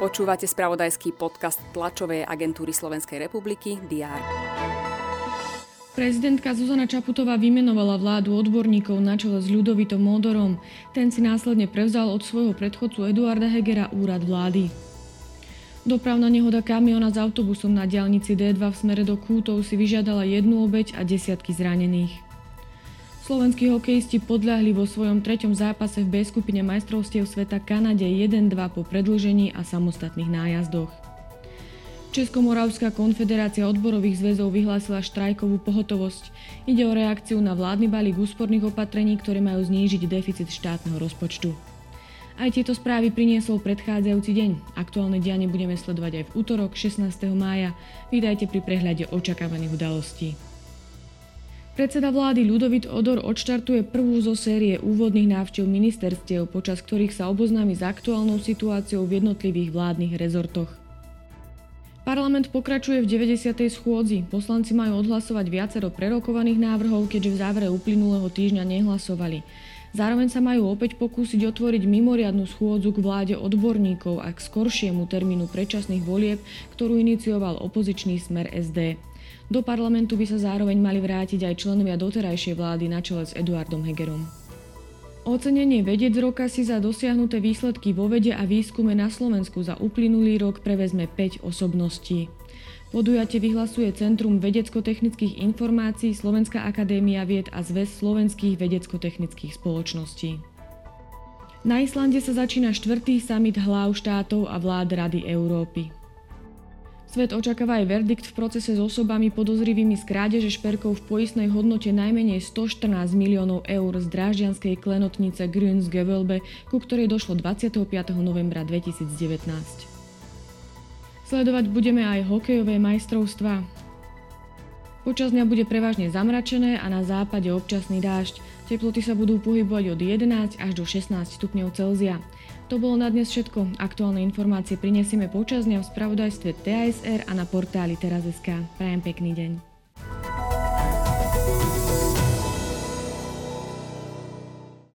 Počúvate spravodajský podcast tlačovej agentúry Slovenskej republiky DR. Prezidentka Zuzana Čaputová vymenovala vládu odborníkov na čele s Ľudovitom Módorom. Ten si následne prevzal od svojho predchodcu Eduarda Hegera úrad vlády. Dopravná nehoda kamiona s autobusom na diálnici D2 v smere do Kútov si vyžiadala jednu obeď a desiatky zranených. Slovenskí hokejisti podľahli vo svojom treťom zápase v B skupine majstrovstiev sveta Kanade 1-2 po predlžení a samostatných nájazdoch. Českomoravská konfederácia odborových zväzov vyhlásila štrajkovú pohotovosť. Ide o reakciu na vládny balík úsporných opatrení, ktoré majú znížiť deficit štátneho rozpočtu. Aj tieto správy priniesol predchádzajúci deň. Aktuálne dianie budeme sledovať aj v útorok 16. mája. Vydajte pri prehľade očakávaných udalostí. Predseda vlády Ľudovit Odor odštartuje prvú zo série úvodných návštev ministerstiev, počas ktorých sa oboznámi s aktuálnou situáciou v jednotlivých vládnych rezortoch. Parlament pokračuje v 90. schôdzi. Poslanci majú odhlasovať viacero prerokovaných návrhov, keďže v závere uplynulého týždňa nehlasovali. Zároveň sa majú opäť pokúsiť otvoriť mimoriadnu schôdzu k vláde odborníkov a k skoršiemu termínu predčasných volieb, ktorú inicioval opozičný smer SD. Do parlamentu by sa zároveň mali vrátiť aj členovia doterajšej vlády na čele s Eduardom Hegerom. Ocenenie Vedec roka si za dosiahnuté výsledky vo vede a výskume na Slovensku za uplynulý rok prevezme 5 osobností. Podujate vyhlasuje Centrum vedecko-technických informácií Slovenská akadémia vied a Zväz slovenských vedecko-technických spoločností. Na Islande sa začína štvrtý summit hlav štátov a vlád Rady Európy. Svet očakáva aj verdikt v procese s osobami podozrivými z krádeže šperkov v poistnej hodnote najmenej 114 miliónov eur z dráždianskej klenotnice Grüns Gewölbe, ku ktorej došlo 25. novembra 2019. Sledovať budeme aj hokejové majstrovstva. Počas dňa bude prevažne zamračené a na západe občasný dážď. Teploty sa budú pohybovať od 11 až do 16 stupňov Celzia. To bolo na dnes všetko. Aktuálne informácie prinesieme počas dňa v spravodajstve TASR a na portáli teraz.sk. Prajem pekný deň.